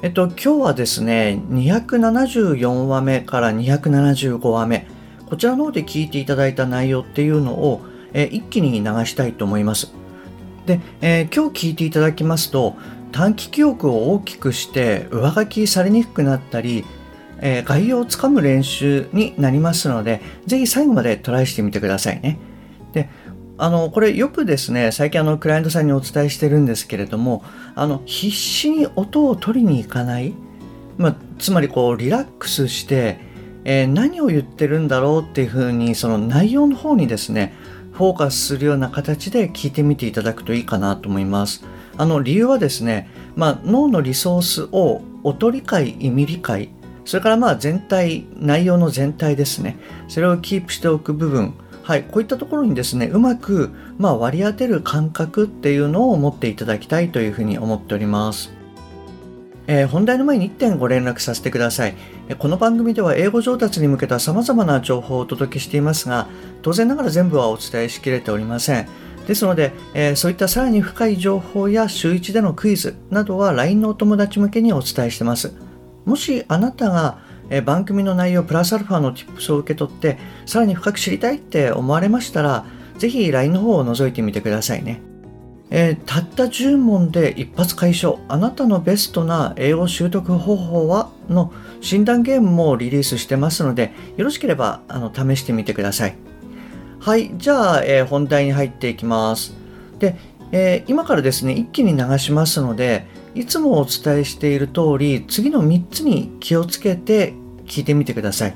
えっと、今日はですね、274話目から275話目、こちらの方で聞いていただいた内容っていうのを、え一気に流したいと思います。で、えー、今日聞いていただきますと、短期記憶を大きくして上書きされにくくなったり、えー、概要をつかむ練習になりますので、ぜひ最後までトライしてみてくださいね。で、あの、これよくですね、最近あの、クライアントさんにお伝えしてるんですけれども、あの、必死に音を取りに行かない、まあ、つまりこう、リラックスして、えー、何を言ってるんだろうっていうふうに、その内容の方にですね、フォーカスするような形で聞いてみていただくといいかなと思います。あの、理由はですね、まあ、脳のリソースを音理解、意味理解、それからまあ全体、内容の全体ですね。それをキープしておく部分、はい、こういったところにですね、うまく、まあ、割り当てる感覚っていうのを持っていただきたいというふうに思っております。えー、本題の前に1点ご連絡させてください。この番組では英語上達に向けた様々な情報をお届けしていますが、当然ながら全部はお伝えしきれておりません。ですので、えー、そういったさらに深い情報や週1でのクイズなどは LINE のお友達向けにお伝えしてます。もしあなたがえ番組の内容プラスアルファの tips を受け取ってさらに深く知りたいって思われましたらぜひ LINE の方を覗いてみてくださいね、えー、たった10問で一発解消。あなたのベストな英語習得方法はの診断ゲームもリリースしてますのでよろしければあの試してみてください。はいじゃあ、えー、本題に入っていきます。で、えー、今からですね一気に流しますのでいつもお伝えしている通り、次の3つに気をつけて聞いてみてください。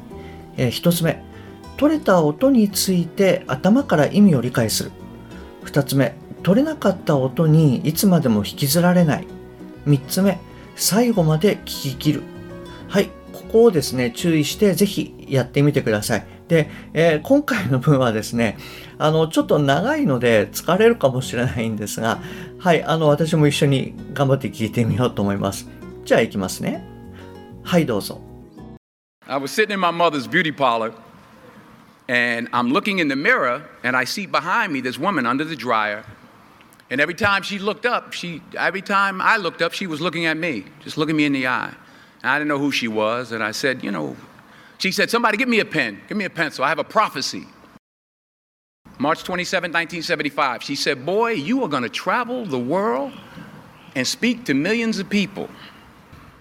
えー、1つ目、取れた音について頭から意味を理解する。2つ目、取れなかった音にいつまでも引きずられない。3つ目、最後まで聞き切る。はい、ここをですね、注意してぜひやってみてください。で、えー、今回の分はですね、あの、ちょっと長いので疲れるかもしれないんですが、はい、あの、私も一緒に頑張って聞いてみようと思います。じゃあ行きますね。はい、どうぞ。I was sitting in my mother's beauty parlor and I'm looking in the mirror and I see behind me this woman under the dryer. And every time she looked up, she every time I looked up, she was looking at me, just looking me in the eye. And I didn't know who she was, and I said, you know, she said, somebody give me a pen, give me a pencil. I have a prophecy. March 27, 1975, she said, Boy, you are going to travel the world and speak to millions of people.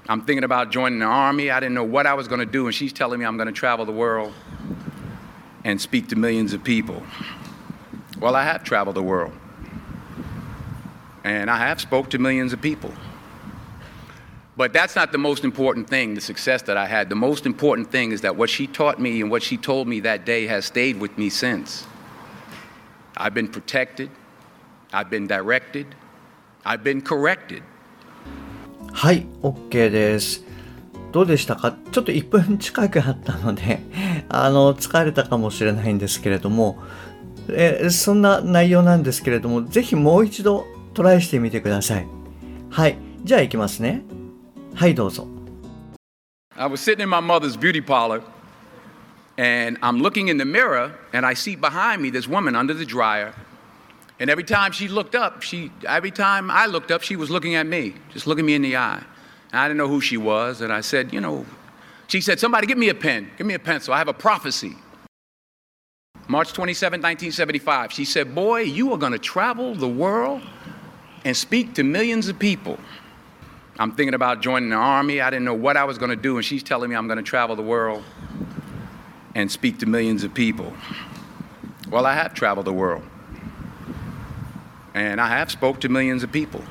I'm thinking about joining the army. I didn't know what I was going to do, and she's telling me I'm going to travel the world and speak to millions of people. Well, I have traveled the world, and I have spoke to millions of people. But that's not the most important thing, the success that I had. The most important thing is that what she taught me and what she told me that day has stayed with me since. I've been protected, I've been directed, I've been corrected. はい、OK です。どうでしたかちょっと1分近くあったので、あの、疲れたかもしれないんですけれども、えそんな内容なんですけれども、ぜひもう一度トライしてみてください。はい、じゃあ行きますね。はい、どうぞ。I was sitting in my mother's beauty parlor and I'm looking in the mirror and I see behind me this woman under the dryer. And every time she looked up, she every time I looked up, she was looking at me, just looking me in the eye. And I didn't know who she was, and I said, you know, she said, somebody give me a pen, give me a pencil. I have a prophecy. March 27, 1975, she said, Boy, you are going to travel the world and speak to millions of people. I'm thinking about joining the army. I didn't know what I was going to do, and she's telling me I'm going to travel the world and speak to millions of people. Well, I have traveled the world. And I have spoke to millions of people.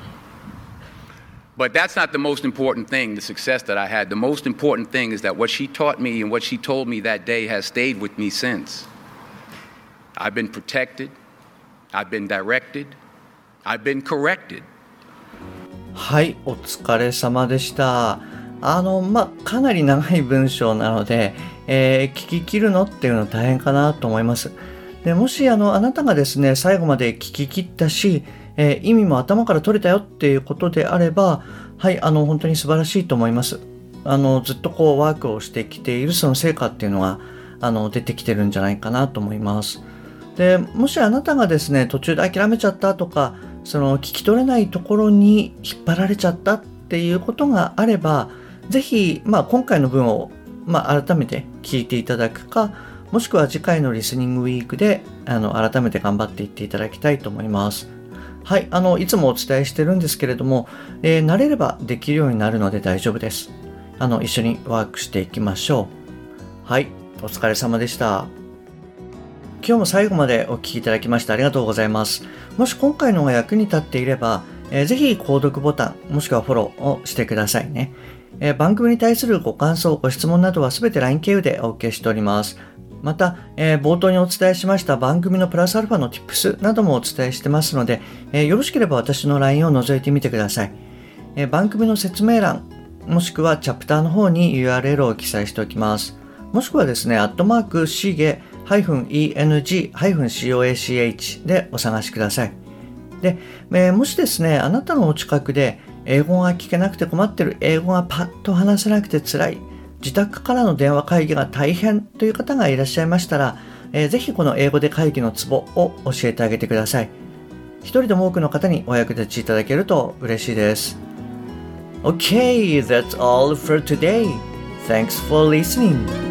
But that's not the most important thing, the success that I had. The most important thing is that what she taught me and what she told me that day has stayed with me since. I've been protected, I've been directed, I've been corrected. はい、お疲れ様でした。あの、まあ、かなり長い文章なので、えー、聞き切るのっていうのは大変かなと思います。でもしあのあなたがですね最後まで聞き切ったし、えー、意味も頭から取れたよっていうことであればはいあの本当に素晴らしいと思いますあのずっとこうワークをしてきているその成果っていうのがあの出てきてるんじゃないかなと思いますでもしあなたがですね途中で諦めちゃったとかその聞き取れないところに引っ張られちゃったっていうことがあれば是非、まあ、今回の文を、まあ、改めて聞いていただくかもしくは次回のリスニングウィークであの改めて頑張っていっていただきたいと思います。はい、あのいつもお伝えしてるんですけれども、えー、慣れればできるようになるので大丈夫です。あの一緒にワークしていきましょう。はい、お疲れ様でした。今日も最後までお聴きいただきましてありがとうございます。もし今回のが役に立っていれば、えー、ぜひ購読ボタン、もしくはフォローをしてくださいね。えー、番組に対するご感想、ご質問などはすべて LINE 経由でお受けしております。また、えー、冒頭にお伝えしました番組のプラスアルファの Tips などもお伝えしてますので、えー、よろしければ私の LINE を覗いてみてください、えー、番組の説明欄、もしくはチャプターの方に URL を記載しておきます。もしくはですね、アットマークシゲ -eng-coach でお探しください。で、えー、もしですね、あなたのお近くで英語が聞けなくて困ってる、英語がパッと話せなくて辛い、自宅からの電話会議が大変という方がいらっしゃいましたら、えー、ぜひこの英語で会議のツボを教えてあげてください。一人でも多くの方にお役立ちいただけると嬉しいです。Okay, that's all for today. Thanks for listening.